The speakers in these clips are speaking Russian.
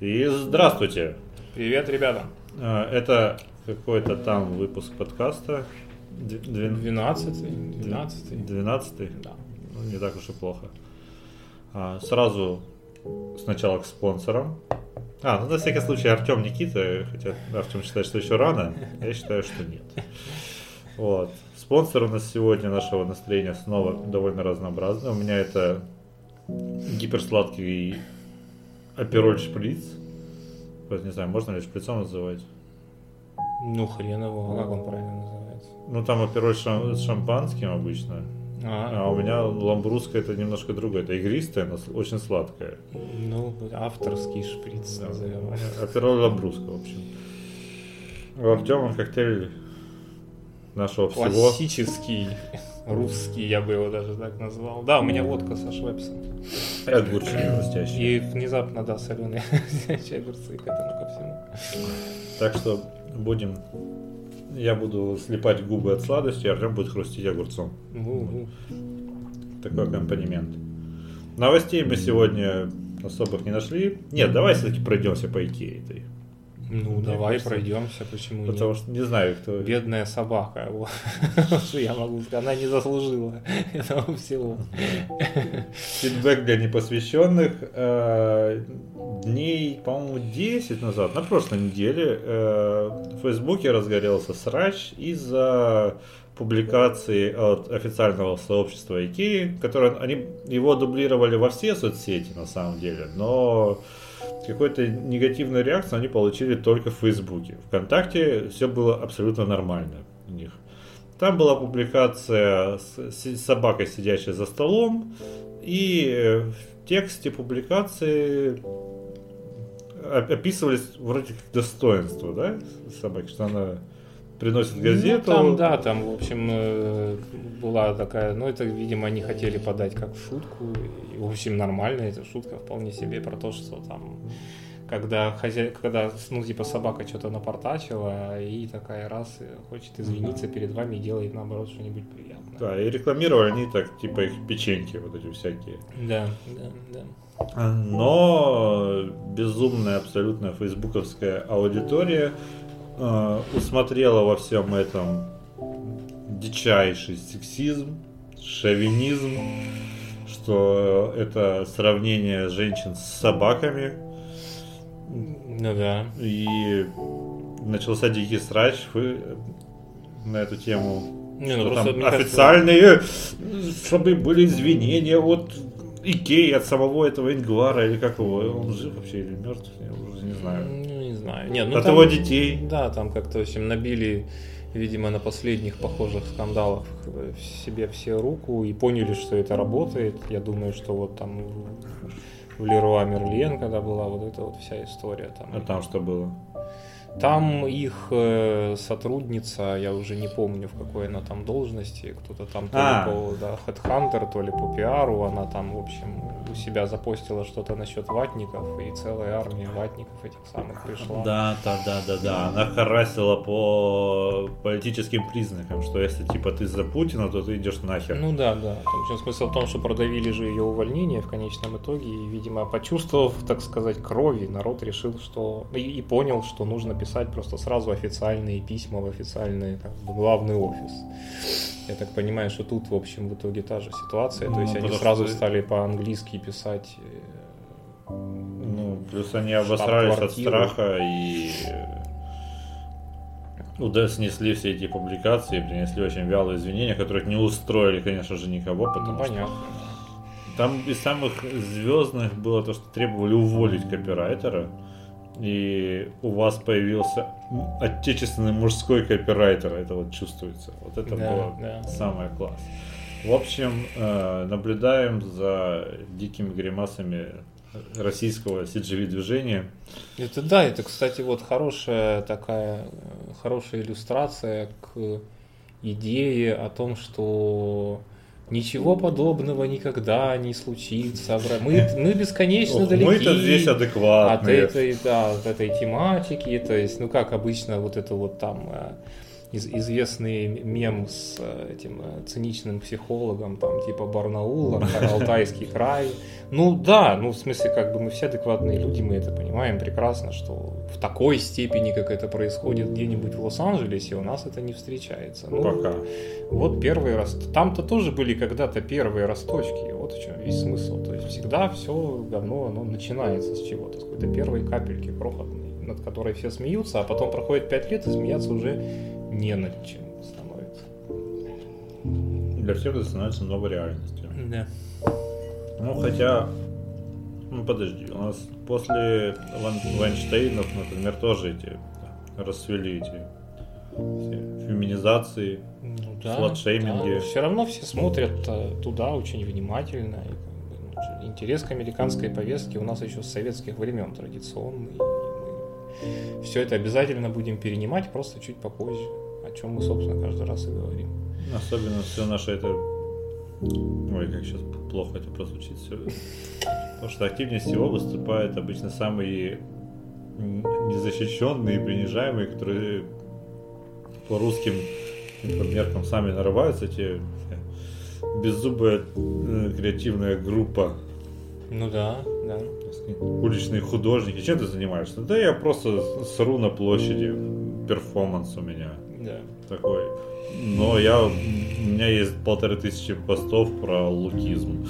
И здравствуйте! Привет, ребята! А, Это какой-то там выпуск подкаста. Д- двен- 12 12 Двенадцатый? Да. Ну, не так уж и плохо. А, Сразу сначала к спонсорам. А, ну на всякий случай Артем Никита, хотя Артем считает, что еще рано, я считаю, что нет. Вот. Спонсор у нас сегодня нашего настроения снова довольно разнообразный. У меня это гиперсладкий апероль шприц. Вот не знаю, можно ли шприцом называть? Ну, хрен его, а как он правильно называется? Ну там апероль шам- с шампанским обычно. А, А у меня ламбрусская это немножко другое. Это игристое, но очень сладкое. ну, авторский шприц Да. назовем. Апероль ламбрусская, в общем. У Артема коктейль нашего всего. Классический русский, я бы его даже так назвал. Да, у меня водка со швепсом. И огурчики хрустящие. И внезапно, да, соленые огурцы к этому ко всему. Так что будем... Я буду слепать губы от сладости, а Артем будет хрустить огурцом. Ну, Такой аккомпанемент. Новостей мы сегодня особых не нашли. Нет, давай все-таки пройдемся по этой. Ну, Мне давай кажется, пройдемся, почему Потому нет? что не знаю, кто... Бедная собака, вот. что я могу сказать, она не заслужила этого всего. Фидбэк для непосвященных. Э, Дней, по-моему, 10 назад, на прошлой неделе, э, в Фейсбуке разгорелся срач из-за публикации от официального сообщества Икеи, которое они его дублировали во все соцсети на самом деле, но какой-то негативной реакции они получили только в Фейсбуке. Вконтакте все было абсолютно нормально у них. Там была публикация с собакой, сидящей за столом, и э, в тексте публикации оп- описывались вроде как достоинства, да, собаки, что она приносит газету. Ну, там, да, там, в общем, э, была такая, ну, это, видимо, они хотели подать как шутку, и, в общем, нормально, эта шутка вполне себе про то, что там, когда хозяй, когда, ну, типа, собака что-то напортачила, и такая раз э, хочет извиниться перед вами и делает, наоборот, что-нибудь приятное. Да, и рекламировали они так, типа их печеньки вот эти всякие. Да, да, да. Но безумная абсолютно фейсбуковская аудитория э, усмотрела во всем этом дичайший сексизм, шовинизм, что это сравнение женщин с собаками. Ну да. И начался дикий срач на эту тему. Не, ну, Что там мне кажется, официальные, чтобы были извинения от Икеи, от самого этого Ингвара, или как его, он жив вообще или мертв, я уже не знаю. Ну, не знаю. Нет, ну, от там- его детей. Да, там как-то, в общем, набили, видимо, на последних похожих скандалах э, себе все руку и поняли, что это работает. Я думаю, что вот там в- в Леруа Мерлен, когда была вот эта вот вся история, там, А там что было? Там их э, сотрудница, я уже не помню, в какой она там должности, кто-то там то А. ли по да, Headhunter, то ли по пиару, она там, в общем, себя запостила что-то насчет ватников, и целая армия ватников этих самых пришла. Да, да, да, да, да. Она харасила по политическим признакам, что если типа ты за Путина, то ты идешь нахер. Ну да, да. В общем, смысл в том, что продавили же ее увольнение в конечном итоге, и, видимо, почувствовав, так сказать, крови, народ решил, что... И, и понял, что нужно писать просто сразу официальные письма в официальный как бы, главный офис. Я так понимаю, что тут, в общем, в итоге та же ситуация. То Ну, есть они сразу стали по-английски писать э, Ну, плюс они обосрались от страха и уда снесли все эти публикации, принесли очень вялые извинения, которых не устроили, конечно же, никого, потому Ну, что понятно. там из самых звездных было то, что требовали уволить копирайтера, и у вас появился отечественный мужской копирайтер, это вот чувствуется. Вот это Да, было да. самое класс. В общем, э, наблюдаем за дикими гримасами российского CGV движения. Это да, это, кстати, вот хорошая такая, э, хорошая иллюстрация к идее о том, что ничего подобного никогда не случится. Мы, мы бесконечно Ох, далеки Мы-то здесь от адекватные. этой, да, от этой тематики. То есть, ну как обычно, вот это вот там э, из, известный мем с э, этим э, циничным психологом, там, типа Барнаул, Алтайский край. Ну да, ну в смысле, как бы мы все адекватные люди, мы это понимаем прекрасно, что в такой степени, как это происходит где-нибудь в Лос-Анджелесе, у нас это не встречается. Ну, Пока. Вот первые раз. Там-то тоже были когда-то первые росточки. Вот в чем весь смысл. То есть всегда все говно, оно начинается с чего-то, с какой-то первой капельки крохотной, над которой все смеются, а потом проходит пять лет и смеяться уже не над чем становится. Для всех это становится новой реальностью. Да. Ну, хотя, ну подожди, у нас после Ван- Вайнштейнов, например, тоже эти расцвели эти феминизации. Ну, да, Сладшейминги. Все равно все смотрят э, туда очень внимательно. И, ну, интерес к американской повестке у нас еще с советских времен традиционный. И мы все это обязательно будем перенимать, просто чуть попозже. О чем мы, собственно, каждый раз и говорим. Особенно все наше это... Ой, как сейчас плохо это прозвучит все. Потому что активнее всего выступают обычно самые незащищенные принижаемые, которые по русским меркам сами нарываются, те э, беззубая э, креативная группа, Ну да, да. уличные художники. Чем ты занимаешься? Да я просто сру на площади, перформанс у меня Да. такой. Но я, у меня есть полторы тысячи постов про лукизм.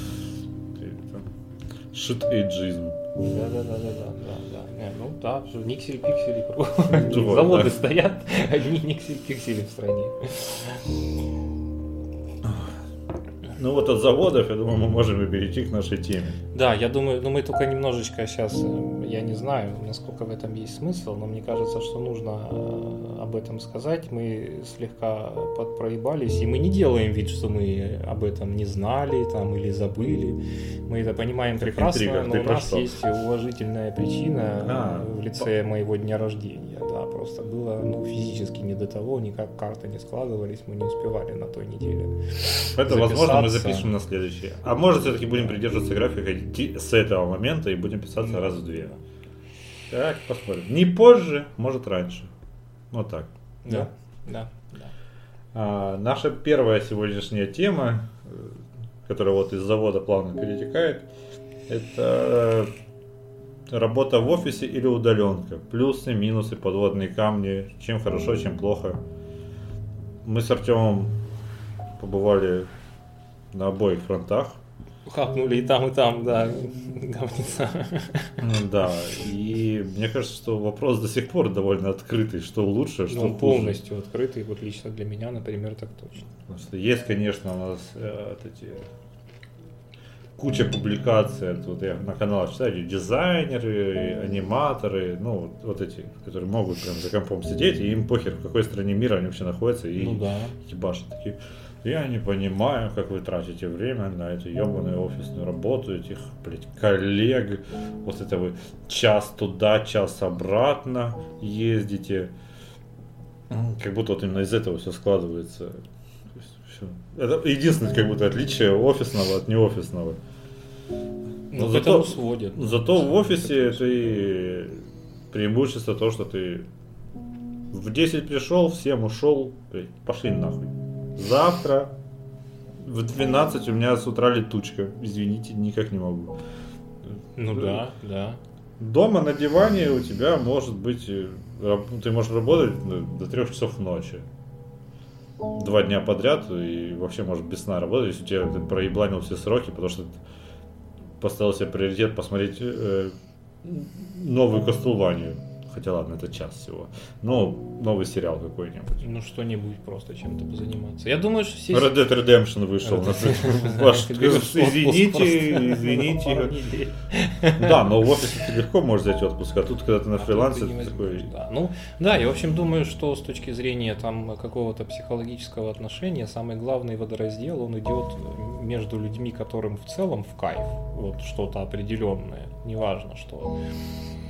Shit, эйджизм. Да, да, да, да, да, да, да. Не, ну да, что никсель-пиксели кругом. Заводы да. стоят, одни никсель-пиксели в стране. Ну вот от заводов, я думаю, мы можем и перейти к нашей теме. Да, я думаю, ну мы только немножечко сейчас, я не знаю, насколько в этом есть смысл, но мне кажется, что нужно э, об этом сказать. Мы слегка подпроебались, и мы не делаем вид, что мы об этом не знали там или забыли. Мы это понимаем прекрасно, интрига, но у нас что? есть уважительная причина А, в лице моего дня рождения. Да, просто было ну, физически не до того, никак карты не складывались, мы не успевали на той неделе. Это, возможно, мы запишем на следующее. А может, все-таки будем придерживаться графика с этого момента и будем писаться раз в две. Так, посмотрим. Не позже, может раньше. Вот так. Да, да, да. А, наша первая сегодняшняя тема, э, которая вот из завода плавно перетекает, это э, работа в офисе или удаленка. Плюсы, минусы, подводные камни, чем хорошо, чем плохо. Мы с Артемом побывали на обоих фронтах. Хапнули и там, и там, да, говница. Ну Да, и мне кажется, что вопрос до сих пор довольно открытый, что лучше, что Ну, хуже. полностью открытый, вот лично для меня, например, так точно. Потому что есть, конечно, у нас э, эти куча публикаций, вот я на каналах читаю, дизайнеры, аниматоры, ну, вот- вот эти, которые могут прям за компом сидеть, и им похер, в какой стране мира они вообще находятся, и Ну да. ебашат такие. Я не понимаю, как вы тратите время на эту ебаную офисную работу, этих, блядь, коллег. Вот это вы час туда, час обратно ездите. Как будто вот именно из этого все складывается. Это единственное, как будто отличие офисного от неофисного. Ну, Но к зато- сводят. Зато в офисе ты преимущество то, что ты в 10 пришел, в 7 ушел, пошли нахуй. Завтра в 12 у меня с утра летучка. Извините, никак не могу. Ну да, да. Дома на диване у тебя может быть, э, ты можешь работать до 3 часов ночи. Два дня подряд и вообще может без сна работать, если у тебя ты проебланил все сроки, потому что поставил себе приоритет посмотреть э, новую Кастлванию. Хотя ладно, это час всего. Ну, новый сериал какой-нибудь. Ну, что-нибудь просто чем-то позаниматься. Я думаю, что все... Red Dead Redemption вышел. Извините, извините. Да, но в офисе ты легко можешь взять отпуск, а тут, когда ты на А фрилансе, ты такой... Ну, да, я, в общем, думаю, что с точки зрения там какого-то психологического отношения, самый главный водораздел, он идет между людьми, которым в целом в кайф, вот что-то определенное, неважно что.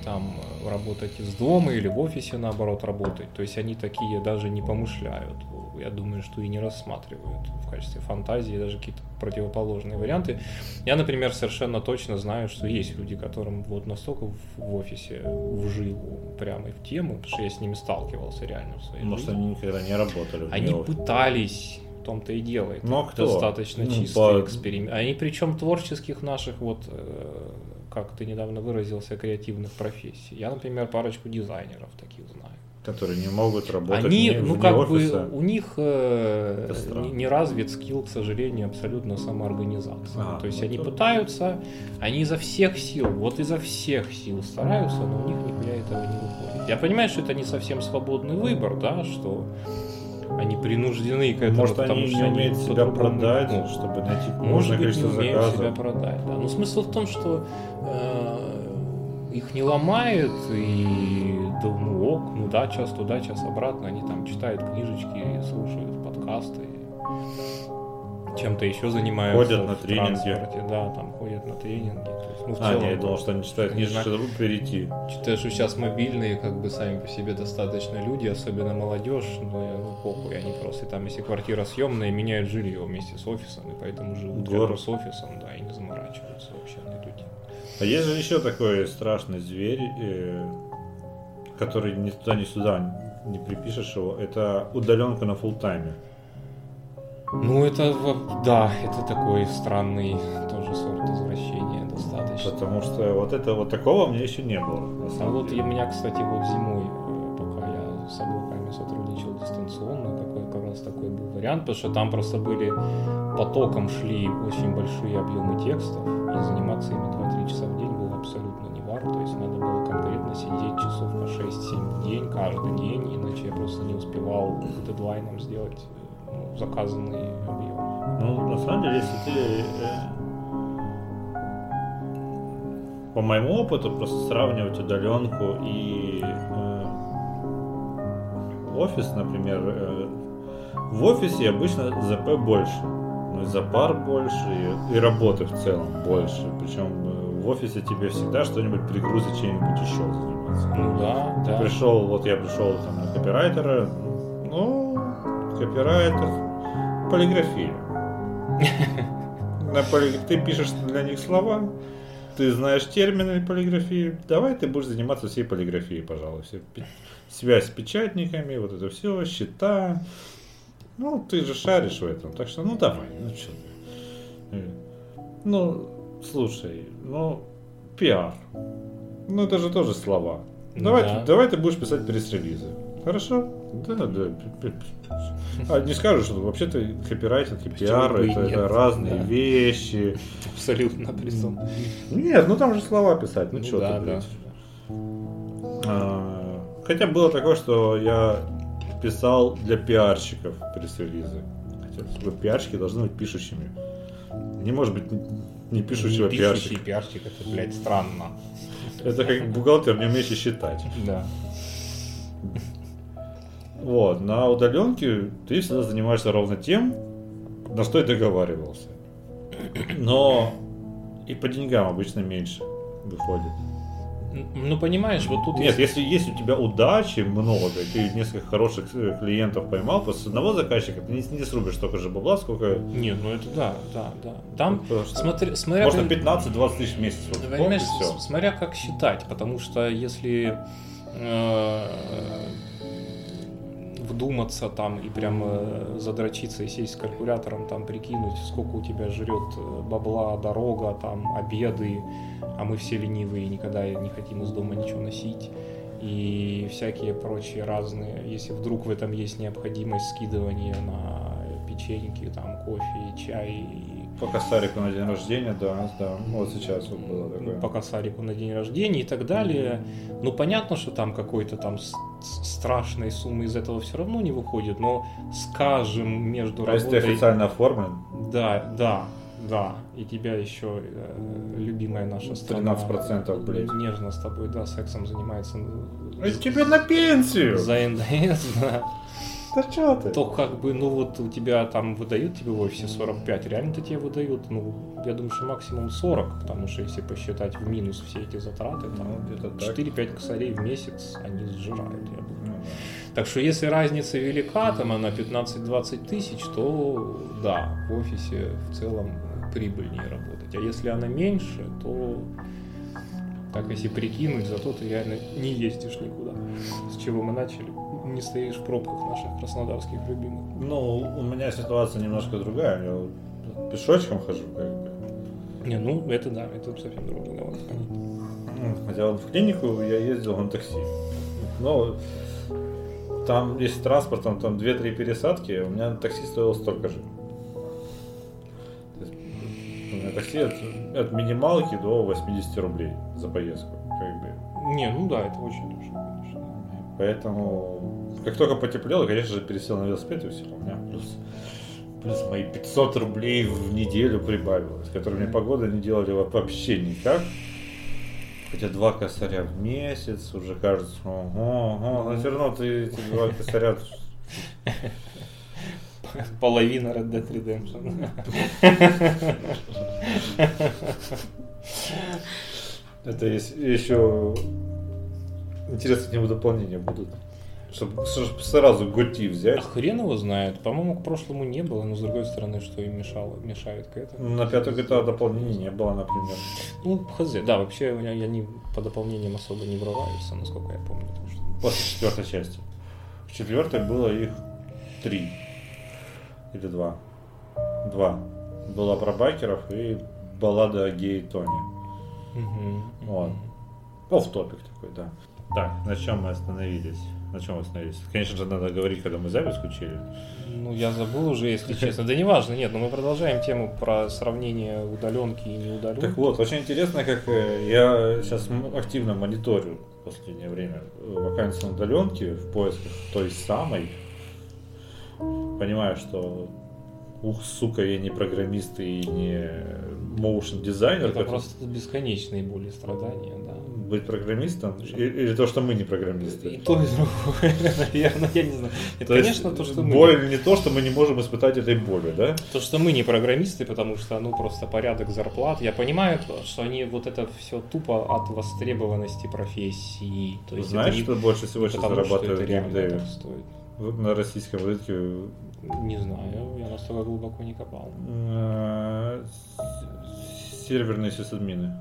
Там э, работать из дома или в офисе наоборот работать. То есть они такие даже не помышляют. Я думаю, что и не рассматривают в качестве фантазии даже какие-то противоположные варианты. Я, например, совершенно точно знаю, что есть люди, которым вот настолько в офисе вживу, прямо в тему, потому что я с ними сталкивался реально в своей Может, жизни. они никогда не работали. Они пытались, в том-то и дело. Это Ну, а кто? достаточно Ну, чистый по- эксперимент. Они причем творческих наших, вот э, как ты недавно выразился, креативных профессий. Я, например, парочку дизайнеров таких знаю. Которые не могут работать Они, вне, ну вне как офиса. бы, у них э, Это не, не развит скилл, к сожалению, абсолютно самоорганизации. А, То есть ну они то- пытаются, они изо всех сил, вот изо всех сил стараются, но у них нихуя этого не выходит. Я понимаю, что это не совсем свободный выбор, да, что они принуждены к этому, Может, потому они что не умеют себя продать, могут. чтобы найти Может быть, не умеют себя заказов. продать, да. Но смысл в том, что э, их не ломает, и да, ну ок, ну да, час туда, час обратно, они там читают книжечки, слушают подкасты, чем-то еще занимаются. Ходят на тренинги. Да, там ходят на тренинги. То есть, ну, в А, целом, не, я думал, что они читают знаю. чтобы перейти. Считаю, что сейчас мобильные, как бы сами по себе достаточно люди, особенно молодежь, но я, ну, похуй, они просто там, если квартира съемная, меняют жилье вместе с офисом, и поэтому живут рядом с офисом, да, и не заморачиваются вообще на эту тему. А есть же еще такой страшный зверь, э, который ни туда, ни сюда не припишешь его. Это удаленка на фулл тайме. Ну, это, да, это такой странный тоже сорт извращения достаточно. Потому что вот это вот такого у меня еще не было. На А самом вот деле. и у меня, кстати, вот зимой, э, пока я с облаками сотрудничал дистанционно, такой как раз такой был вариант, потому что там просто были потоком шли очень большие объемы текстов, и заниматься ими 2-3 часа в день было абсолютно не варто, то есть надо было конкретно сидеть часов по 6-7 в день, каждый день, иначе я просто не успевал к дедлайнам сделать заказанный объем. Ну, на самом деле, если ты... э, по моему опыту, просто сравнивать удаленку и э, офис, например, э, в офисе обычно ЗП больше. Ну, и запар больше, и, и работы в целом больше. Причем э, в офисе тебе всегда что-нибудь пригрузит, чем-нибудь еще заниматься. Ну да, да. Пришел, вот я пришел там на копирайтера, ну, копирайтер, полиграфия. На поли- Ты пишешь для них слова, ты знаешь термины полиграфии, давай ты будешь заниматься всей полиграфией, пожалуйста. Пи- Связь с печатниками, вот это все, счета. Ну, ты же шаришь в этом, так что, ну давай, ну что. Э, Ну, слушай, ну, пиар. Ну, это же тоже слова. Давай, Да. ты, давай ты будешь писать пресс-релизы. Хорошо? Да, да. А не скажешь, что вообще-то копирайтинг и пиар это, разные да. вещи. Абсолютно притом. Нет, ну там же слова писать, ну, Ну что да, ты, да. А, Хотя было такое, что я писал для пиарщиков пресс-релизы. Хотя пиарщики должны быть пишущими. Не может быть не пишущего Не пиарщика. пиарщик, это, блядь, странно. Это как бухгалтер, не умеющий считать. Да. Вот, на удаленке ты всегда занимаешься ровно тем, на что и договаривался. Но и по деньгам обычно меньше выходит. Ну, понимаешь, вот тут Нет, есть... если есть у тебя удачи много, и ты несколько хороших э, клиентов поймал, просто с одного заказчика ты не, не срубишь столько же бабла, сколько... Нет, ну это да, да, да. Там, Потому что смотри, смотря... Можно как- 15-20 тысяч в месяц. Вот, Понимаешь, смотря как считать, потому что если э, вдуматься там и прям э, задрочиться и сесть с калькулятором, там прикинуть, сколько у тебя жрет э, бабла, дорога, там обеды, а мы все ленивые никогда не хотим из дома ничего носить и всякие прочие разные, если вдруг в этом есть необходимость скидывания на печеньки, там кофе, чай и По косарику на день рождения, да, да. Вот сейчас вот было такое. по косарику на день рождения и так далее. Ну, понятно, что там какой-то там страшной суммы из этого все равно не выходит, но скажем, между А если ты работой... официально оформлен, Да, да, да. И тебя еще э, любимая наша страна... 13%, блядь. Нежно с тобой, да, сексом занимается. а тебе на пенсию! За НДС, да. Да что ты? То как бы, ну вот у тебя там выдают тебе в офисе 45, реально-то тебе выдают, ну, я думаю, что максимум 40, потому что если посчитать в минус все эти затраты, там Ну, где-то так. 4-5 косарей в месяц они сжирают, я думаю. Ну, да. Так что если разница велика, там она 15-20 тысяч, то да, в офисе в целом прибыльнее работать. А если она меньше, то так если прикинуть, зато ты реально не ездишь никуда. С чего мы начали? Не стоишь в пробках наших краснодарских любимых. Ну, у меня ситуация немножко другая. Я пешочком хожу, как бы. Не, ну это да, это совсем другой разговор. понятно. Ну, Хотя вот в клинику я ездил на такси. Но там, если транспортом, там 2-3 пересадки, у меня такси стоило столько же. Меня такси от, от минималки до 80 рублей за поездку. Как бы. Не, ну да, это очень дешево, конечно. Поэтому, как только потеплело, конечно же, пересел на велосипед и все. У меня плюс, плюс мои 500 рублей в неделю прибавилось, которые мне погода не делали вообще никак. Хотя два косаря в месяц уже кажется, ого, ого, но все равно ты эти два косаря Половина Red Dead Redemption. Это есть еще интересно, к нему дополнения будут. Чтобы сразу готи А взять. хрен его знает. По-моему, к прошлому не было, но с другой стороны, что им мешало, мешает к этому. На пятую GTA дополнений не было, например. Ну, хз. Да, вообще меня я не по дополнениям особо не врываются, насколько я помню. что- После четвертой части. В четвертой было их три. Или два. Два. Была про байкеров и баллада о гее Тони. Мгм. Вот. Офф-топик такой, да. Так, на чем мы остановились? На чем мы остановились? Конечно же, надо говорить, когда мы запись включили. Ну, я забыл уже, если честно. Да неважно, нет, но мы продолжаем тему про сравнение удаленки и неудаленки. Так вот, очень интересно, как э, я сейчас активно мониторю в последнее время вакансии на удаленке в поисках той самой. Понимаю, что ух, сука, я не программист и не моушен дизайнер. Это просто бесконечные боли и страдания, да. Быть программистом и- или то, что мы не И программисты. то, и другое, наверное, я не знаю. Это, То есть конечно, то, что мы... боль не то, что мы не можем испытать этой боли, да? То, что мы не программисты, потому что, ну, просто порядок зарплат. Я понимаю, что они вот это все тупо от востребованности профессии. То есть Знаешь, это что больше всего не сейчас зарабатывают в геймдеве? На российском рынке Не знаю, я настолько глубоко не копал. э, серверные сисадмины.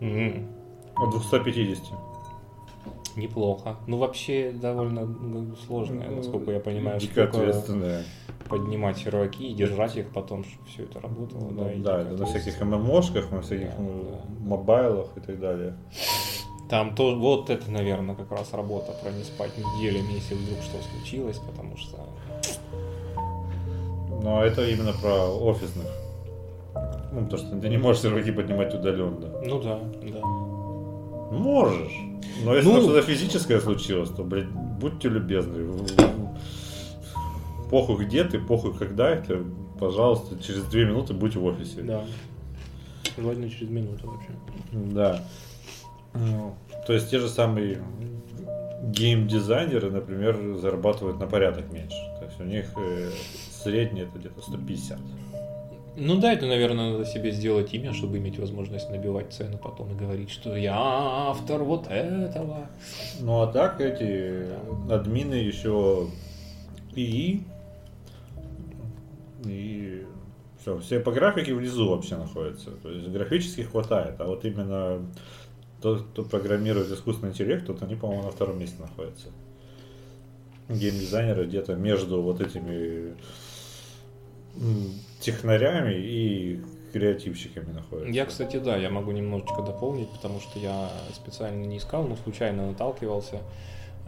Мгм. От 250. Неплохо. Ну, вообще, довольно ну, сложно, насколько я понимаю, Дико штука ответственная. поднимать серваки и держать их потом, чтобы все это работало. Ну, да, дико это на всяких ответственно. ММОшках, на всяких Да, ну, да. мобайлах и так далее. Там то, вот это, наверное, как раз работа про не спать неделями, если вдруг что случилось, потому что Но это именно про офисных. Ну, то, что ты не можешь серваки поднимать удаленно. Ну да, да. Можешь. Но если Ну- что-то физическое случилось, то, блядь, будьте любезны. Похуй где ты, похуй когда это, пожалуйста, через две минуты будь в офисе. Да. Желательно через минуту вообще. Да. Ну, То есть те же самые гейм-дизайнеры, например, зарабатывают на порядок меньше. То есть у них э, средний это где-то 150. Ну да, это, наверное, надо себе сделать имя, чтобы иметь возможность набивать цену потом и говорить, что я автор вот этого. Ну а так эти админы еще ИИ и все, все по графике внизу вообще находятся. То есть графических хватает, а вот именно тот, кто программирует искусственный интеллект, тот они, по-моему, на втором месте находятся. Геймдизайнеры где-то между вот этими технарями и креативщиками находятся. Я, кстати, да, я могу немножечко дополнить, потому что я специально не искал, но случайно наталкивался.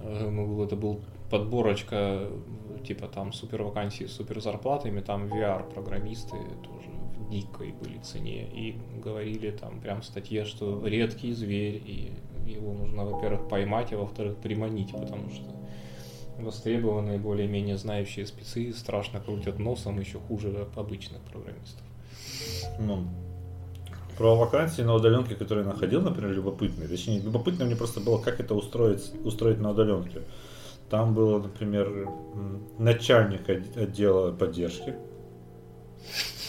Э, Это был подборочка, типа там супер вакансии супер зарплатами, там VR-программисты тоже дикой были цене. И говорили там прям в статье, что редкий зверь, и его нужно, во-первых, поймать, а во-вторых, приманить, потому что востребованные, более-менее знающие спецы страшно крутят носом еще хуже обычных программистов. Ну, про вакансии на удаленке, которые находил, например, любопытные. Точнее, любопытно мне просто было, как это устроить, устроить на удаленке. Там было, например, начальник от- отдела поддержки.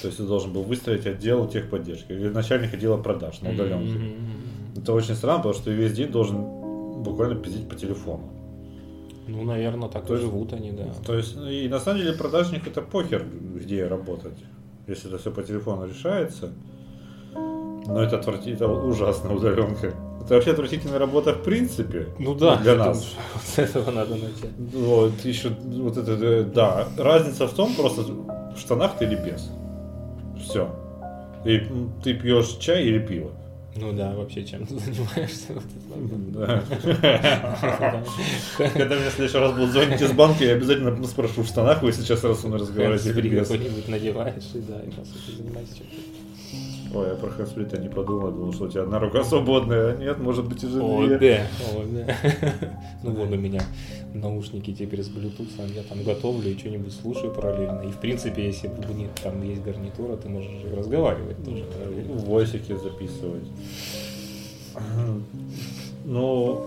То есть ты должен был выстроить отдел техподдержки. Или начальник отдела продаж на удаленке. Это очень странно, потому что ты весь день должен буквально пиздить по телефону. Ну, наверное, так То и живут они, да. То есть, и на самом деле продажник это похер, где работать. Если это все по телефону решается. Но это отвратительно, это ужасно удаленка. Это вообще отвратительная работа в принципе. Ну да, Для нас. с этого надо начать. Вот, еще, вот это, да. Разница в том, просто в штанах ты или без. Все. И ты пьешь чай или пиво. Ну да, вообще чем ты занимаешься? Когда меня в следующий раз будут звонить из банка, я обязательно спрошу, в штанах вы сейчас раз Хэндсфри без. какой-нибудь надеваешь, и да, и по сути занимаешься чем-то. Ой, я про хэндсфри-то не подумал, думал, что у тебя одна рука свободная, а нет, может быть уже О, две. да, о, да. Ну вот у меня наушники теперь с Bluetooth, я там готовлю и что-нибудь слушаю параллельно. И в принципе, если не- там есть гарнитура, ты можешь разговаривать тоже параллельно. Войсики записывать. Ну,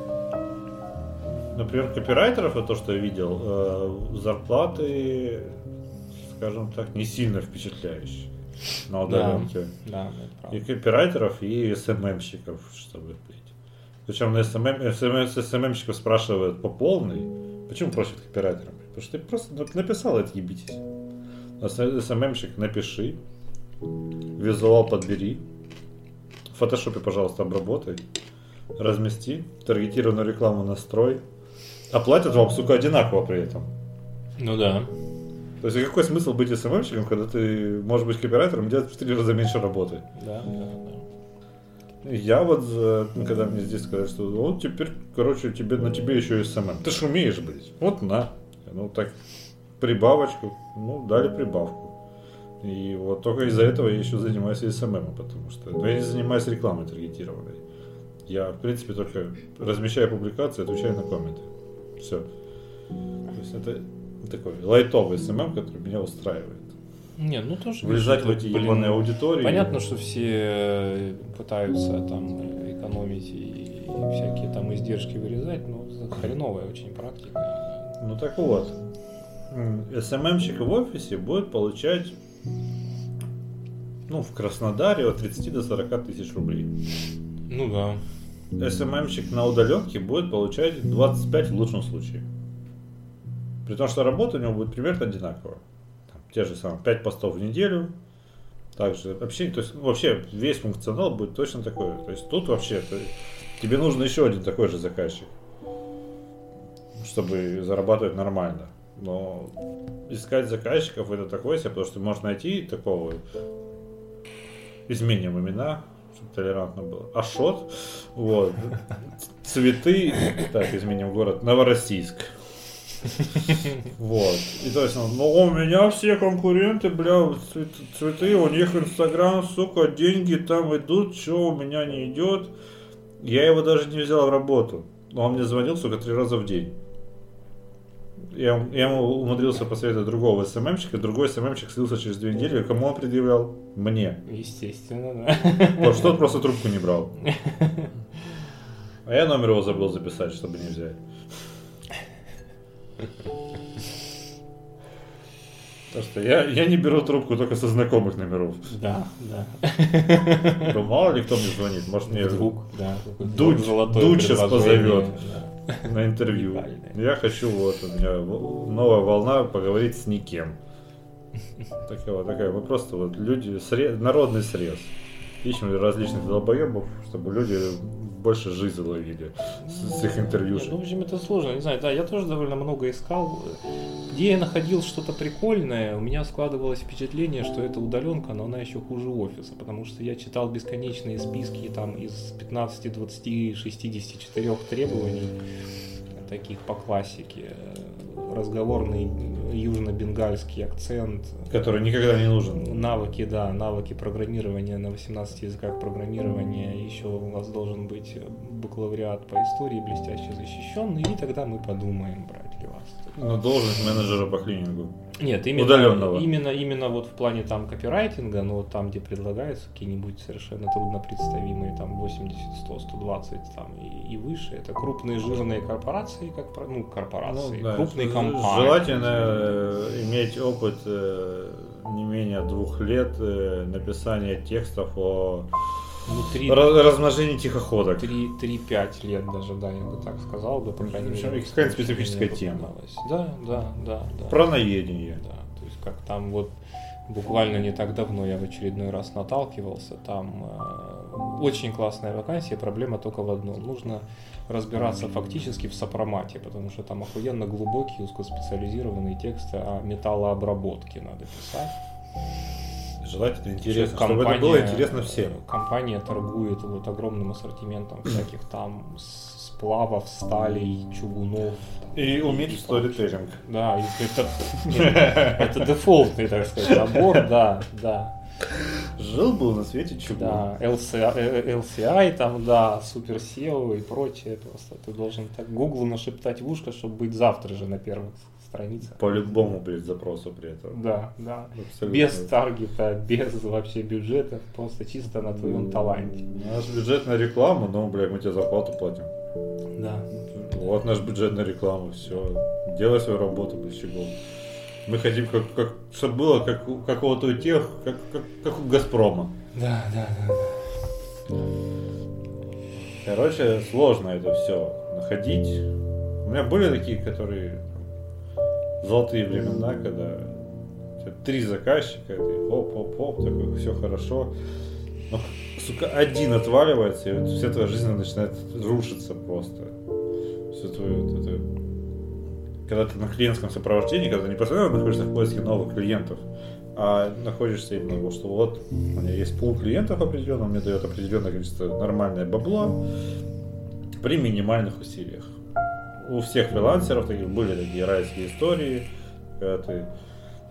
например, копирайтеров, вот то, что я видел, э, зарплаты, скажем так, не сильно впечатляющие на удаленке. Да, это И копирайтеров, и СММщиков, чтобы быть. Причем на SMM, SMM, с СММщиков спрашивают по полной. Почему просят копирайтерами? Потому что ты просто нап- написал, отъебитесь. СММщик напиши, визуал подбери, в фотошопе, пожалуйста, обработай, размести, таргетированную рекламу настрой. Оплатят вам, сука, одинаково при этом. Ну да. То есть какой смысл быть СММщиком, когда ты можешь быть копирайтером и делать в три раза меньше работы? Да, да, да. Я вот, ну, когда мне здесь сказали, что вот теперь, короче, тебе, на тебе еще и SMM. Ты ж умеешь быть. Вот на. Ну так, прибавочку. Ну, дали прибавку. И вот только из-за этого я еще занимаюсь SMM, потому что ну, я не занимаюсь рекламой таргетированной. Я, в принципе, только размещаю публикации, отвечаю на комменты. Все. То есть это такой лайтовый SMM, который меня устраивает. Не, ну тоже... Влезать в эти блин, ебаные аудитории. Понятно, что все э, пытаются там экономить и всякие там издержки вырезать, но хреновая очень практика. Ну так вот, СММщик в офисе будет получать ну, в Краснодаре от 30 до 40 тысяч рублей. Ну да. СММщик на удаленке будет получать 25 в лучшем случае. При том, что работа у него будет примерно одинаковая. Там, те же самые 5 постов в неделю. Также общение, то есть вообще весь функционал будет точно такой. То есть тут вообще то тебе нужен еще один такой же заказчик, чтобы зарабатывать нормально. Но искать заказчиков это такое себе, потому что можешь найти такого изменим имена, чтобы толерантно было. Ашот, вот, цветы, так, изменим город, Новороссийск. Вот. И то есть, он, ну, у меня все конкуренты, бля, цвет- цветы, у них инстаграм, сука, деньги там идут, что у меня не идет. Я его даже не взял в работу. Но он мне звонил, сука, три раза в день. Я, я ему умудрился посоветовать другого СММщика, другой СММщик слился через две недели, кому он предъявлял? Мне. Естественно, да. Потому что тот просто трубку не брал. А я номер его забыл записать, чтобы не взять. Потому что я, я не беру трубку только со знакомых номеров. Да, да. Ну, мало ли кто мне звонит, может мне Вдруг, да. Дудь- Дудь сейчас позовет. да. на интервью. Я хочу вот, у меня новая волна поговорить с никем. Такая вот такая, мы просто вот люди, сре- народный срез. Ищем различных долбоебов, чтобы люди больше жизни ловили с, с их интервью. Нет, ну, в общем, это сложно, не знаю, да, я тоже довольно много искал. Где я находил что-то прикольное, у меня складывалось впечатление, что это удаленка, но она еще хуже офиса, потому что я читал бесконечные списки там из 15, 20, 64 требований, таких по классике. Разговорный южно-бенгальский акцент, Который никогда не нужен. Навыки, да, навыки программирования на 18 языках программирования. Еще у вас должен быть бакалавриат по истории блестяще защищенный, и тогда мы подумаем, брать ли вас. На должность менеджера по клинингу. Нет, именно, Удаленного. именно, именно вот в плане там копирайтинга, но там, где предлагаются какие-нибудь совершенно трудно представимые, там 80, 100, 120 там и, и выше, это крупные жирные корпорации, как про- ну, корпорации, Ну, да, крупные компании. Желательно э, иметь опыт э, не менее двух лет э, написания текстов о Ну, три- ра- размножении тихоходок. три- 3-5 лет даже, да, я бы так сказал, бы, по крайней В общем, мере. какая-то специфическая тема. Да, да, да, да. Праноедение. Да, то есть как там вот буквально не так давно я в очередной раз наталкивался, там э, очень классная вакансия, проблема только в одном. Нужно разбираться фактически в сопромате, потому что там охуенно глубокие, узкоспециализированные тексты о металлообработке надо писать. Желательно интересно, Компания- чтобы это было интересно всем. Компания торгует вот огромным ассортиментом всяких там сплавов, сталей, чугунов. И уметь сторителлинг. Да, это, это дефолтный, так сказать, набор, да, да. Жил был на свете чугун. Да, LCI, э, LCI там, да, Super SEO и прочее. Просто ты должен так Google нашептать в ушко, чтобы быть завтра же на первых страницах. По-любому, блядь, запросу при этом. Да, да. Абсолютно. Без таргета, без вообще бюджета, просто чисто на твоем таланте. Наш бюджет на рекламу, ну, блядь, мы тебе зарплату платим. Да. Вот наш бюджет на рекламу, все. Делай свою работу, блядь, чего. Мы хотим, как, как, чтобы было как у какого-то у тех, как, как, как у Газпрома. Да, да, да. да. Короче, сложно это все находить. У меня были такие, которые золотые времена, когда три заказчика, ты хоп-хоп-хоп, такой, все хорошо. Но, сука, один отваливается, и вот вся твоя жизнь начинает рушиться просто. Все твое вот это... Когда ты на клиентском сопровождении, когда ты не постоянно находишься в поиске новых клиентов, а находишься именно что вот у меня есть пул клиентов определенный, он мне дает определенное количество нормальное бабло при минимальных усилиях. У всех фрилансеров таких были такие райские истории, когда ты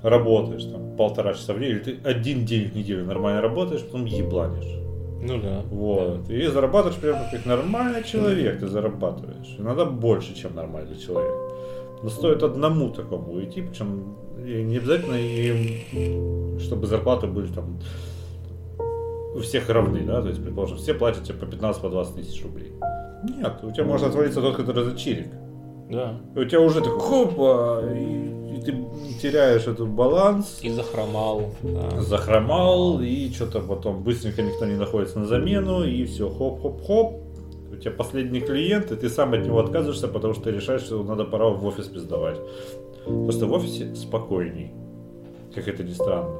работаешь там полтора часа в день, или ты один день в неделю нормально работаешь, потом ебланишь. Ну да. Вот. И зарабатываешь прямо как нормальный человек, ты зарабатываешь. Иногда больше, чем нормальный человек. Но стоит одному такому уйти, причем не обязательно им, чтобы зарплаты были там у всех равны, да, то есть, предположим, все платят тебе по 15-20 по 20 тысяч рублей. Нет, у тебя может отвалиться тот, который за чирик. Да. И у тебя уже такой хопа, и, и ты теряешь этот баланс, И захромал. Да. захромал, и что-то потом быстренько никто не находится на замену, и все, хоп-хоп-хоп. У тебя последний клиент, и ты сам от него отказываешься, потому что ты решаешь, что надо пора в офис пиздовать. Просто в офисе спокойней, как это ни странно.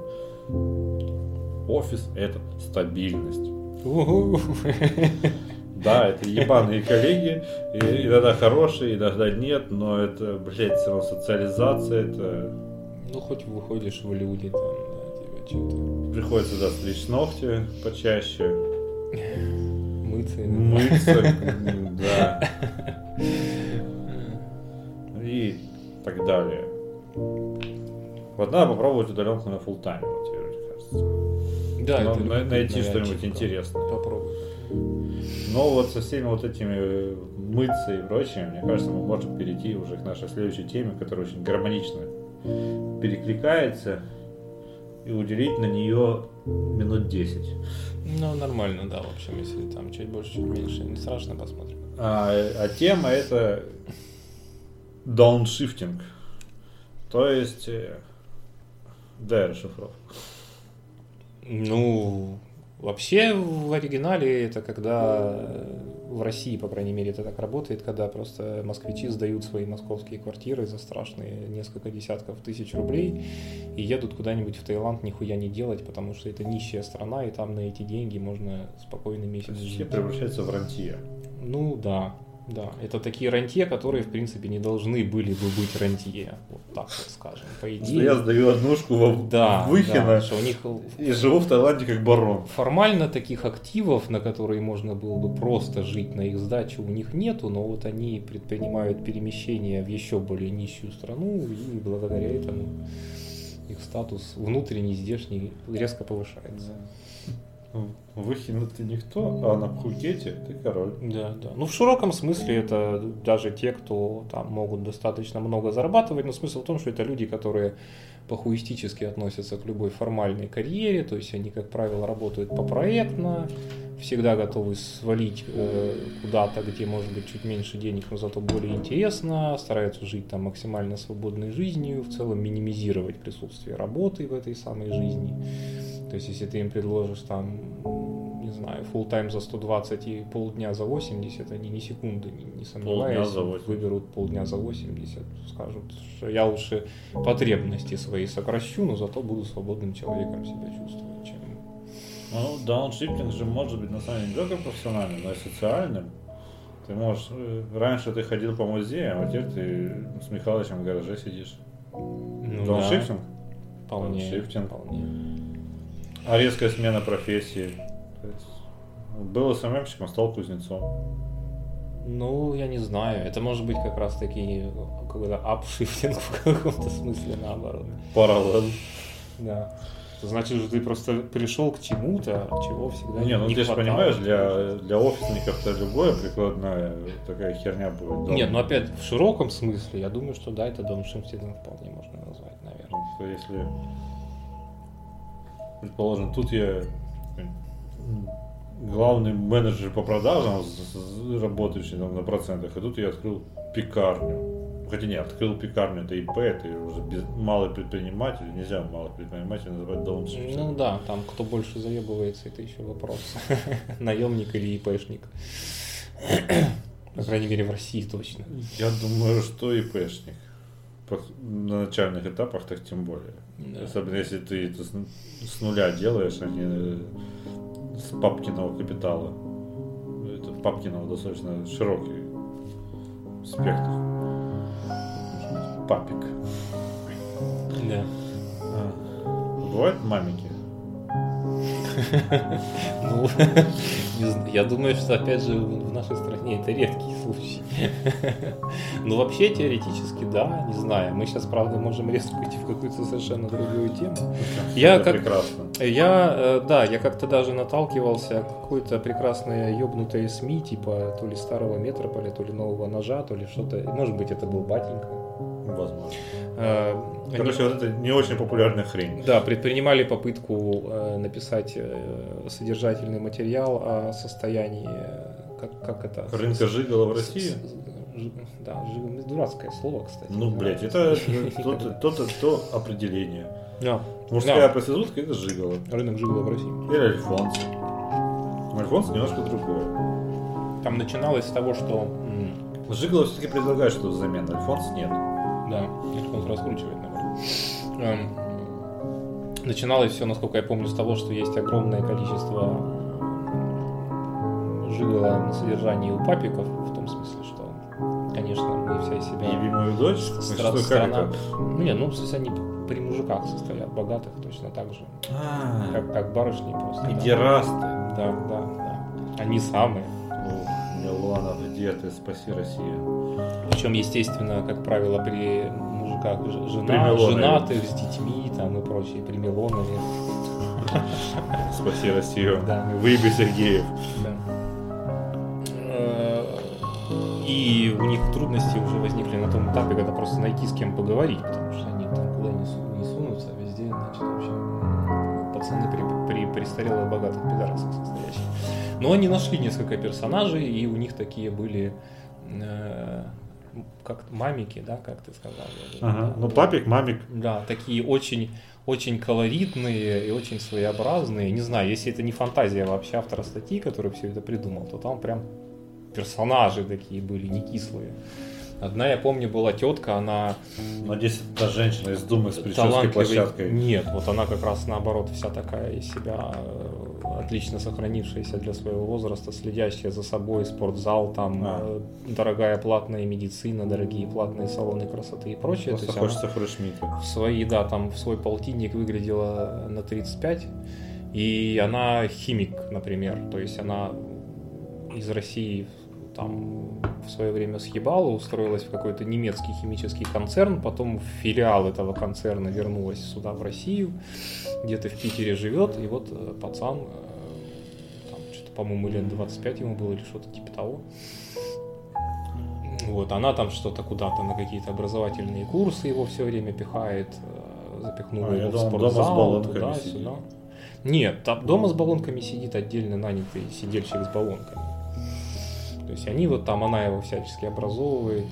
Офис – это стабильность. Да, это ебаные коллеги, и иногда хорошие, иногда нет, но это, блядь, все равно социализация, это Ну, хоть выходишь в люди там, да, тебе что-то приходится, да, стричь ногти почаще, мыться. мыться, да, и так далее. Вот надо попробовать удаленку на full тайм, вроде кажется. Да, Но это найти что-нибудь ачивка. интересное. Попробуй. Но вот со всеми вот этими э, мыться и прочим, мне кажется, мы можем перейти уже к нашей следующей теме, которая очень гармонично перекликается, и уделить на нее минут 10. Ну, нормально, да, в общем, если там чуть больше, чуть меньше, не страшно, посмотрим. А, а тема это дауншифтинг. То есть, э, дай расшифровку. Ну, вообще в оригинале это когда э, в России, по крайней мере, это так работает, когда просто москвичи сдают свои московские квартиры за страшные несколько десятков тысяч рублей и едут куда-нибудь в Таиланд нихуя не делать, потому что это нищая страна, и там на эти деньги можно спокойно месяц Все жить. превращаются в рантье. Ну да, да. Это такие рантье, которые, в принципе, не должны были бы быть рантье. Вот так вот скажем. По Что идее. я сдаю однушку во Да, Выхино да, что у них и живу в Таиланде как барон. формально таких активов, на которые можно было бы просто жить на их сдачу, у них нету, но вот они предпринимают перемещение в еще более нищую страну, и благодаря этому их статус внутренний, здешний резко повышается. Выхин ты никто, а на Пхукете ты король. Да, да. Ну, в широком смысле это даже те, кто там могут достаточно много зарабатывать, но смысл в том, что это люди, которые похуистически относятся к любой формальной карьере, то есть они, как правило, работают попроектно, всегда готовы свалить э, куда-то, где может быть чуть меньше денег, но зато более интересно, стараются жить там максимально свободной жизнью, в целом минимизировать присутствие работы в этой самой жизни. То есть, если ты им предложишь там, не знаю, full тайм за 120 и полдня за 80, они ни секунды не, не сомневаясь, выберут полдня за 80, скажут, что я лучше потребности свои сокращу, но зато буду свободным человеком себя чувствовать, чем ну, дауншифтинг же может быть на самом деле не только профессиональным, но и социальным. Ты можешь... Э, раньше ты ходил по музеям, а теперь ты с Михалычем в гараже сидишь. Ну, дауншифтинг? Да. Вполне. Дауншифтинг. Вполне. А резкая смена профессии. То есть, был СММщиком, стал кузнецом. Ну, я не знаю. Это может быть как раз таки какой-то апшифтинг в каком-то смысле наоборот. Параллель. Да. Значит, что ты просто пришел к чему-то, чего всегда не Не, ну не ты же понимаешь, для, для офисников-то любое прикладная такая херня будет. Нет, ну опять в широком смысле, я думаю, что да, это дауншифтингом вполне можно назвать, наверное. Ну, что если, предположим, тут я главный менеджер по продажам, работающий там, на процентах, и тут я открыл пекарню Хотя нет, открыл пекарню, это ИП, это уже без, малый предприниматель, нельзя малых предпринимателей называть дауншифтом. Ну да, там кто больше заебывается, это еще вопрос. Наемник или ИПшник. По крайней мере, в России точно. Я думаю, что ИПшник. На начальных этапах так тем более. Да. Особенно если ты это с нуля делаешь, а не с папкиного капитала. Это папкиного достаточно широкий спектр папик. Да. А. Бывают мамики? Ну, я думаю, что опять же в нашей стране это редкий случай. Ну, вообще теоретически, да, не знаю. Мы сейчас, правда, можем резко уйти в какую-то совершенно другую тему. Я как, прекрасно. Я, э, да, я как-то даже наталкивался какой-то прекрасной ёбнутой СМИ, типа то ли старого метрополя, то ли нового ножа, то ли что-то. Может быть, это был батенька Возможно. Э, Короче, вот это не очень популярная хрень. Да, предпринимали попытку э, написать содержательный материал о состоянии, как, как это? Рынка жигала в России? Да, дурацкое слово, кстати. Ну, блядь, это то, то, определение. Да. Мужская проститутка это жигало. Рынок жигала в России. Или альфонс. Альфонс немножко другое. Там начиналось с того, что... Жигало все-таки предлагает что-то взамен, Альфонс нет. Да, он раскручивает, наверное. Эм, начиналось все, насколько я помню, с того, что есть огромное количество жила на содержании у папиков, в том смысле, что, конечно, мы вся из себя... Любимую дочь? Стра- страна... Ну, нет, ну, в смысле, они при мужиках состоят, богатых точно так же. А. Как, как барышни просто. Педерасты. Да, да, да. да. Они самые. Милана, где ты? Спаси Россию. Причем, естественно, как правило, при мужиках жена, женатых с детьми там и прочие, при Милонове. Спаси Россию. Да. Выеби Сергеев. Да. И у них трудности уже возникли на том этапе, когда просто найти с кем поговорить, потому что они там куда не, не сунутся, а везде, значит, вообще пацаны при, при престарелых богатых пидорасах состоящие. Но они нашли несколько персонажей, и у них такие были э, как мамики, да, как ты сказал. Ага. Да, ну, папик, мамик. Да, такие очень, очень колоритные и очень своеобразные. Не знаю, если это не фантазия вообще автора статьи, который все это придумал, то там прям персонажи такие были, не кислые. Одна, я помню, была тетка, она... Надеюсь, та женщина из Думы с прической площадкой. Нет, вот она как раз наоборот вся такая из себя э, отлично сохранившаяся для своего возраста, следящая за собой, спортзал, там а. Э, дорогая платная медицина, дорогие платные салоны красоты и прочее. Просто То хочется фрешмика. В свои, да, там в свой полтинник выглядела на 35, и она химик, например, то есть она из России там в свое время съебала, устроилась в какой-то немецкий химический концерн, потом филиал этого концерна вернулась сюда, в Россию, где-то в Питере живет, и вот э, пацан э, по-моему, лет 25 ему было или что-то типа того. Вот, она там что-то куда-то на какие-то образовательные курсы его все время пихает, э, запихнула А, его в спортзал, баллонками туда, сидит. сюда. Нет, там дома с баллонками сидит отдельно нанятый сидельщик с баллонками. То есть они вот там, она его всячески образовывает,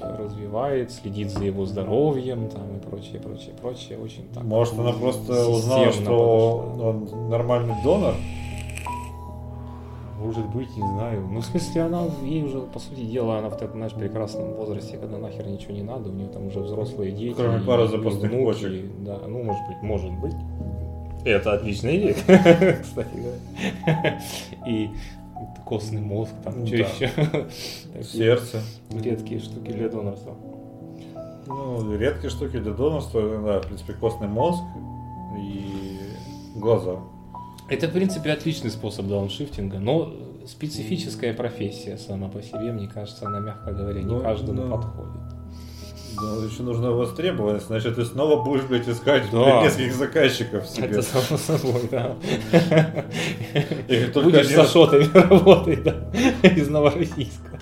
э, развивает, следит за его здоровьем там и прочее, прочее, прочее. Очень так. Может, она просто узнала, что подошла. он нормальный донор? Может быть, не знаю. Ну, в смысле, она, ей уже, по сути дела, она в таком, знаешь, прекрасном возрасте, когда нахер ничего не надо, у нее там уже взрослые дети. Кроме и- пары запасных внуки, почек. Да, ну, может быть, может быть. Это отличная идея, кстати говоря. И костный мозг, там, Ну что да. еще? Сердце. редкие штуки для донорства. Ну, редкие штуки для донорства, да, в принципе, костный мозг и глаза. Это, в принципе, отличный способ дауншифтинга, но специфическая профессия сама по себе, мне кажется, она, мягко говоря, не Ну, каждому да. подходит. Да, еще нужна востребованность, значит, ты снова будешь, блядь, искать Да. нескольких заказчиков себе. Это само собой, да. И как только Будешь один- с Ашотами работать, да, из Новороссийска.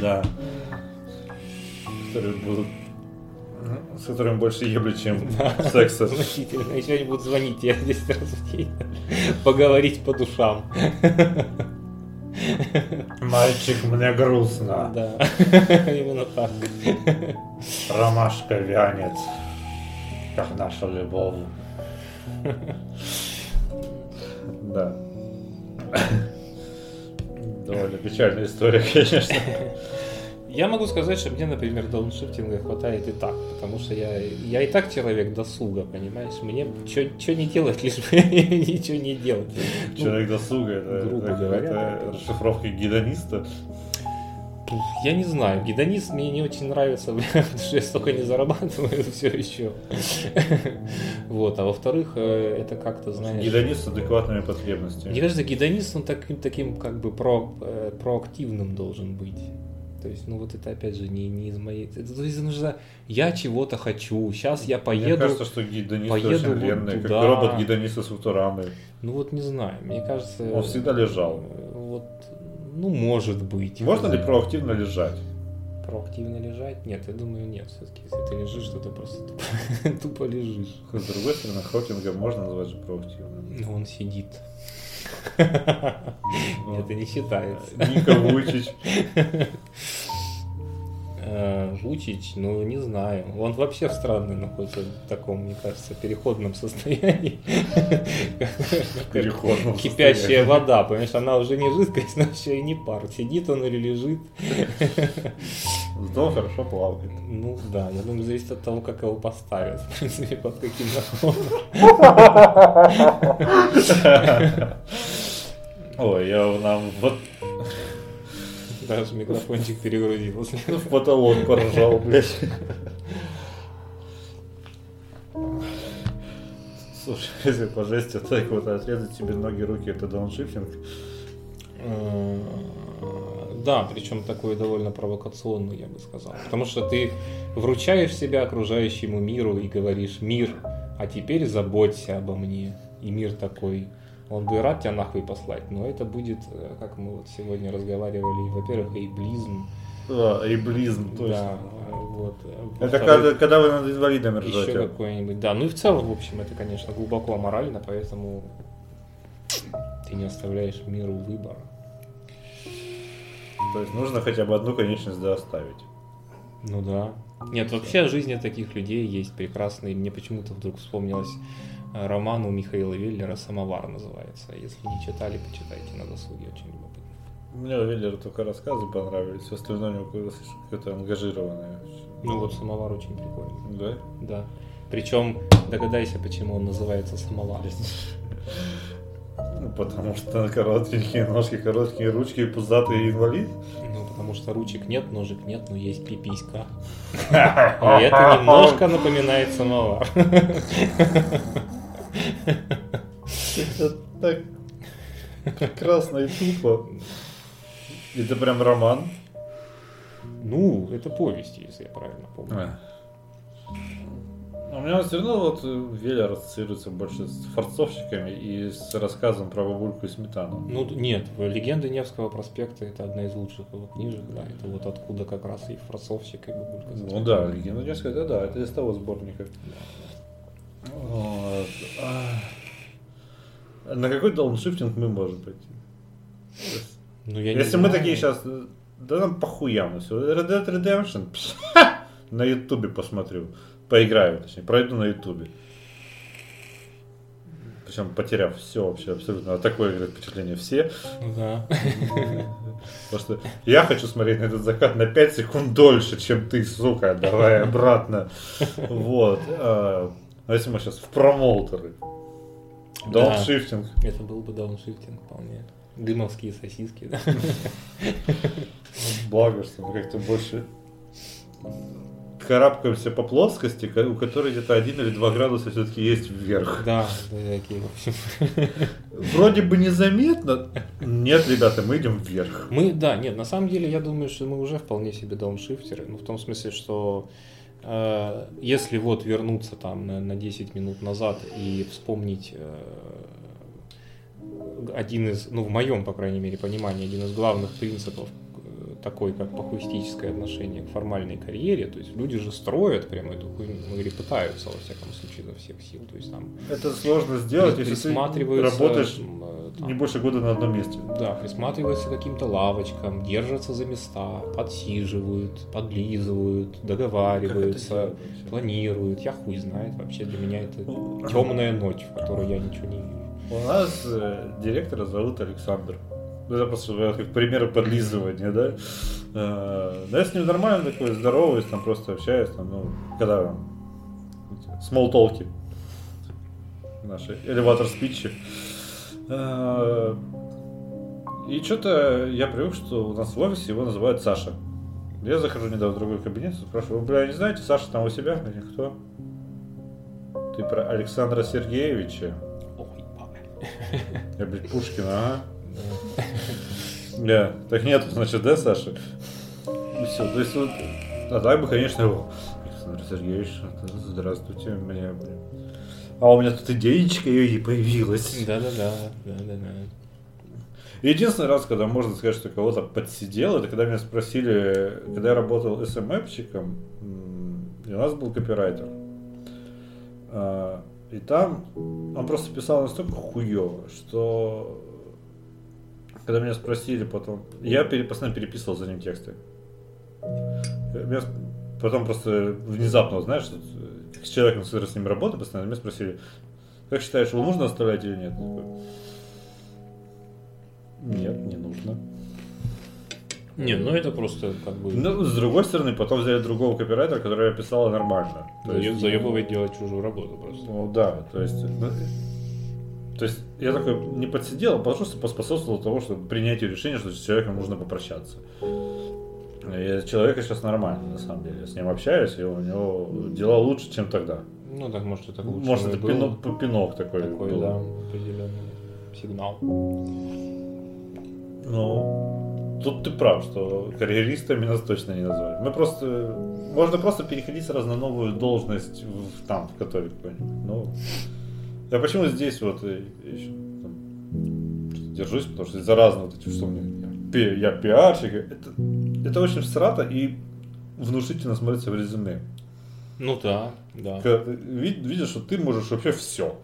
Да. Которые будут... С которыми больше ебли, чем секса. Значительно. Еще они будут звонить тебе 10 раз в день. Поговорить по душам. Мальчик, мне грустно. Да, именно так. Ромашка вянет, как наша любовь. Да. Довольно печальная история, конечно. Я могу сказать, что мне, например, дауншифтинга хватает и так, потому что я, я и так человек досуга, понимаешь? Мне что не делать, лишь бы ничего не делать. Ну, Человек досуга, это, грубо это говоря, какая-то да. расшифровка гедониста. Я не знаю, гедонист мне не очень нравится, потому что я столько не зарабатываю все еще. Вот, а во-вторых, э, это как-то, знаешь... Гедонист с адекватными Мне потребностями. кажется, гедонист, он таким, таким как бы про, э, проактивным должен быть. То есть, ну вот это опять же не, не из моей... Это, то есть нужно, я чего-то хочу, сейчас я Мне поеду... кажется, что гедонисты поеду очень вот ленные, как туда. робот-гедонист из Футурамы. Ну вот не знаю, мне кажется... Он всегда лежал. Вот, ну может быть. Можно ли проактивно лежать? Проактивно лежать? Нет, я думаю, нет. Все-таки, если ты лежишь, то ты просто тупо, тупо лежишь. С другой стороны, Хокинга можно назвать же проактивным. Ну, он сидит. Ну, Это не считается. Ника Вучич. Э, Вучич, ну не знаю. Он вообще в странном находится в таком, мне кажется, переходном состоянии. Переходном Кипящая вода, понимаешь, она уже не жидкость, но еще и не пар. Сидит он или лежит. Зато хорошо плавает. Ну да, я думаю, зависит от того, как его поставят. В принципе, под каким наклоном. Ой, я нам вот Даже микрофончик перегрузился. в потолок поржал, блядь. Слушай, если по жести так вот отрезать себе ноги, руки, это дауншифтинг. Э, Да, причем такой довольно провокационный, я бы сказал. Потому что ты вручаешь себя окружающему миру и говоришь, мир, а теперь заботься обо мне. И мир такой, он бы и рад тебя нахуй послать, но это будет, э, как мы вот сегодня разговаривали, во-первых, эйблизм. Да, эйблизм, Да, точно. вот. Это Во-вторых, когда, когда вы над инвалидами еще ржете. какой-нибудь. Да, ну и в целом, в общем, это, конечно, глубоко аморально, поэтому ты не оставляешь миру выбора. То есть нужно хотя бы одну конечность да оставить. Ну да. Нет, вообще жизни таких людей есть прекрасные. Мне почему-то вдруг вспомнилось э, роман у Михаила Веллера «Самовар» называется. Если не читали, почитайте на досуге, очень любопытно. Мне у Веллера только рассказы понравились, все остальное у него какое-то какое-то ангажированное. Ну вот «Самовар» очень прикольный. Да? Да. Причем догадайся, почему он называется «Самовар». Ну, потому что коротенькие ножки, короткие ручки, пузатый инвалид. Ну, потому что ручек нет, ножек нет, но есть пиписька. И это немножко напоминает самовар. Это так прекрасно и тупо. Это прям роман. Ну, это повесть, если я правильно помню. У меня все равно вот Веля ассоциируется больше с форцовщиками и с рассказом про бабульку и сметану. Ну, нет, «Легенды Невского проспекта» — это одна из лучших его книжек, да, это вот откуда как раз и форцовщик, и бабулька. Ну да, «Легенда Невского», это да, это из того сборника. Вот. А на какой дауншифтинг мы можем пойти? Ну, я Если мы знаю. такие сейчас, да нам похуям все. Red Dead Redemption, на ютубе посмотрю. Поиграю, точнее, пройду на ютубе. Причем потеряв все вообще абсолютно. А такое говорит, впечатление все. Ну Да. Потому что я хочу смотреть на этот закат на 5 секунд дольше, чем ты, сука. Давай обратно. Вот. А если мы сейчас в промоутеры. Да. Дауншифтинг. Это был бы дауншифтинг вполне. Дымовские сосиски, да. Благо, что мы как-то больше карабкаемся по плоскости, ко- у которой где-то один или два градуса все-таки есть вверх. Да, да, такие, в общем. Вроде бы незаметно. Нет, ребята, мы идем вверх. Мы, да, нет, на самом деле я думаю, что мы уже вполне себе дауншифтеры. Ну, в том смысле, что если вот вернуться там на, на 10 минут назад и вспомнить э, один из, ну, в моем, по крайней мере, понимании, один из главных принципов такой, как похуистическое отношение к формальной карьере, то есть люди же строят прямо эту хуйню, ну, или пытаются, во всяком случае, изо всех сил, то есть там Это сложно сделать, если ты работаешь там, не больше года на одном месте. да, присматриваются к каким-то лавочкам, держатся за места, подсиживают, подлизывают, договариваются, планируют. Я хуй знает, вообще для меня это темная ночь, в которой я ничего не вижу. У нас э, директора зовут Александр. Ну, Это просто э, как пример подлизывания, да? Э, да я с ним нормально такой, здороваюсь, там просто общаюсь, там, ну, когда там, смолтолки, наши элеватор спичи. И что-то я привык, что у нас в офисе его называют Саша. Я захожу недавно в другой кабинет, спрашиваю, вы, бля, не знаете, Саша там у себя? Они, кто? Ты про Александра Сергеевича? Ой. Я, блядь, Пушкина, ага. Да, так нет, значит, да, Саша? И все, то есть вот, а так бы, конечно. Александр Сергеевич, здравствуйте, мне. А у меня тут идеечка и появилась. Да-да-да, да-да-да. Единственный раз, когда можно сказать, что кого-то подсидел, это когда меня спросили, когда я работал СММщиком, м, и у нас был копирайтер. А, И там он просто писал настолько хуево, что когда меня спросили потом, я постоянно переписывал за ним тексты. Меня потом просто внезапно, знаешь, э, с человеком, с которым с ним работаю, постоянно меня спросили, как считаешь, его нужно оставлять или нет? Я Нет, не нужно. Не, ну это просто как бы Ну, с другой стороны, потом взяли другого копирайтера, который писала нормально. То есть, заебывать делать чужую работу просто. Ну да, то есть. То есть я такой не подсидел, а просто поспособствовал того, чтобы принятию решения, что с человеком нужно попрощаться. И человека сейчас нормально, на самом деле. Я с ним общаюсь, и у него дела лучше, чем тогда. Ну так может это лучше Может, это пинок, пинок такой. такой, был. да, определенный сигнал. Ну, тут ты прав, что карьеристами нас точно не назвали. Мы просто... Можно просто переходить сразу на новую должность в, там, в Котове какой-нибудь. Ну, я почему здесь вот э, еще там, держусь, потому что из-за разных вот этих, что меня... пи- Я пиарщик. Это, это очень всрато и внушительно смотрится в резюме. Ну да, да. Когда видишь, что ты можешь вообще все.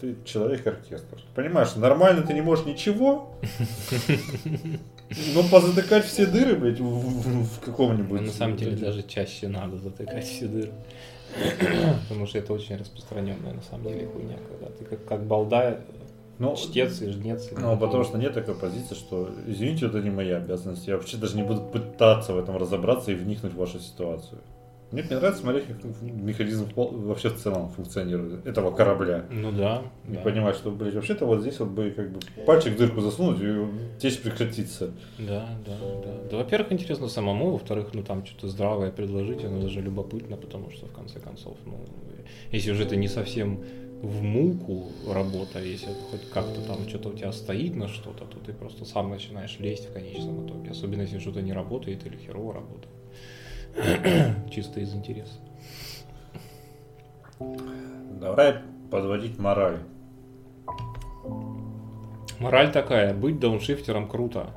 Ты человек-оркестр. Понимаешь, нормально ты не можешь ничего, но позатыкать все дыры, блядь, в, в- в каком-нибудь... Ну, на самом деле даже чаще надо затыкать все дыры. Потому что это очень распространенная на самом деле хуйня, когда ты как, как балда, Ну, чтец и жнец. и ну, потому что нет такой позиции, что, извините, это не моя обязанность. Я вообще даже не буду пытаться в этом разобраться и вникнуть в вашу ситуацию. Мне нравится смотреть, как механизм вообще в целом функционирует этого корабля. Ну да. Не да. понимать, что, блядь, вообще-то вот здесь вот бы как бы пальчик в дырку засунуть и течь прекратится. Да, да, да. Да, во-первых, интересно самому, во-вторых, ну там что-то здравое предложить, оно даже любопытно, потому что в конце концов, ну, если уже это не совсем в муку работа, если это хоть как-то там что-то у тебя стоит на что-то, то ты просто сам начинаешь лезть в конечном итоге. Особенно если что-то не работает или херово работает. Чисто из интереса. Давай подводить мораль. Мораль такая, быть дауншифтером круто.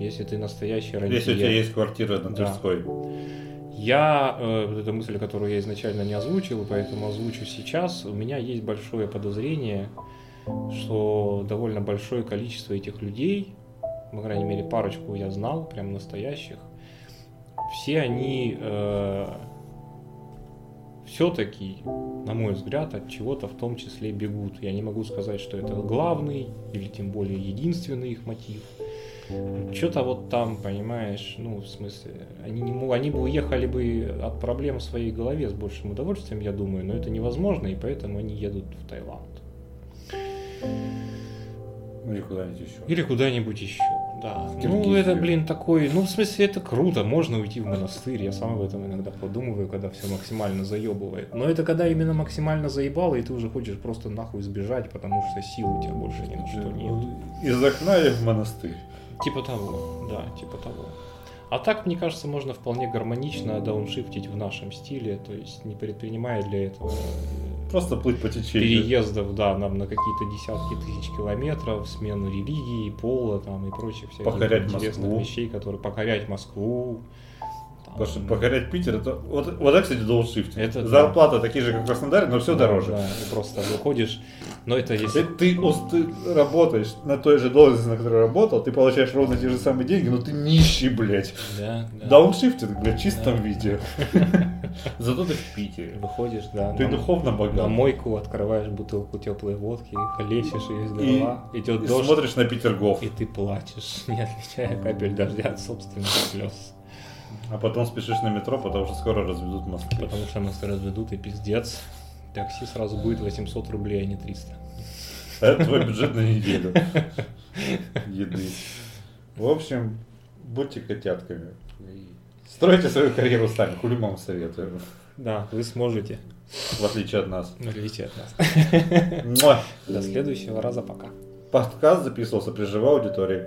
Если ты настоящий родитель. Если у тебя есть квартира на Да. Тверской. Я, э, вот эта мысль, которую я изначально не озвучил, поэтому озвучу сейчас, у меня есть большое подозрение, что довольно большое количество этих людей, по крайней мере парочку я знал, прям настоящих, все они все-таки, на мой взгляд, от чего-то в том числе бегут. Я не могу сказать, что это главный или тем более единственный их мотив. Что-то вот там, понимаешь, ну, в смысле, они, не, они бы уехали бы от проблем в своей голове с большим удовольствием, я думаю, но это невозможно, и поэтому они едут в Таиланд. Ну или куда-нибудь еще. Или куда-нибудь еще, да. Ну, это, блин, такой, ну, в смысле, это круто, можно уйти в монастырь, я сам об этом иногда подумываю, когда все максимально заебывает. Но это когда именно максимально заебало, и ты уже хочешь просто нахуй сбежать, потому что сил у тебя больше ни на что нет. Из окна и в монастырь. Типа того, да, типа того. А так, мне кажется, можно вполне гармонично дауншифтить в нашем стиле, то есть не предпринимая для этого э, Просто плыть по течению. переездов, да, нам на какие-то десятки тысяч километров, смену религии, пола там и прочих всяких Покорять интересных Москву. вещей, которые покорять Москву. Потому что покорять Питер, это вот, вот это, кстати, дауншифтинг. Это да. Зарплата такие же, как в Краснодаре, но все да, дороже. Да, ты просто выходишь, но это если... Ты, ты работаешь на той же должности, на которой работал, ты получаешь ровно те же самые деньги, но ты нищий, блядь. Да, да. Дауншифтинг, блядь, в чистом Да. виде. Зато ты в Питере. Выходишь, да, Ты на- духовно на богат. мойку, открываешь бутылку теплой водки, хлещешь ее из И- горла, идет И дождь, смотришь на Петергоф. и ты плачешь, не отличая капель дождя от собственных слез. А потом спешишь на метро, потому что скоро разведут мосты. Потому что нас разведут и пиздец. Такси сразу будет 800 рублей, а не 300. Это твой бюджет на неделю. Еды. В общем, будьте котятками. Стройте свою карьеру сами, хули вам советую. Да, вы сможете, В отличие от нас. в отличие от нас. До следующего раза, пока. Подкаст записывался при живой аудитории.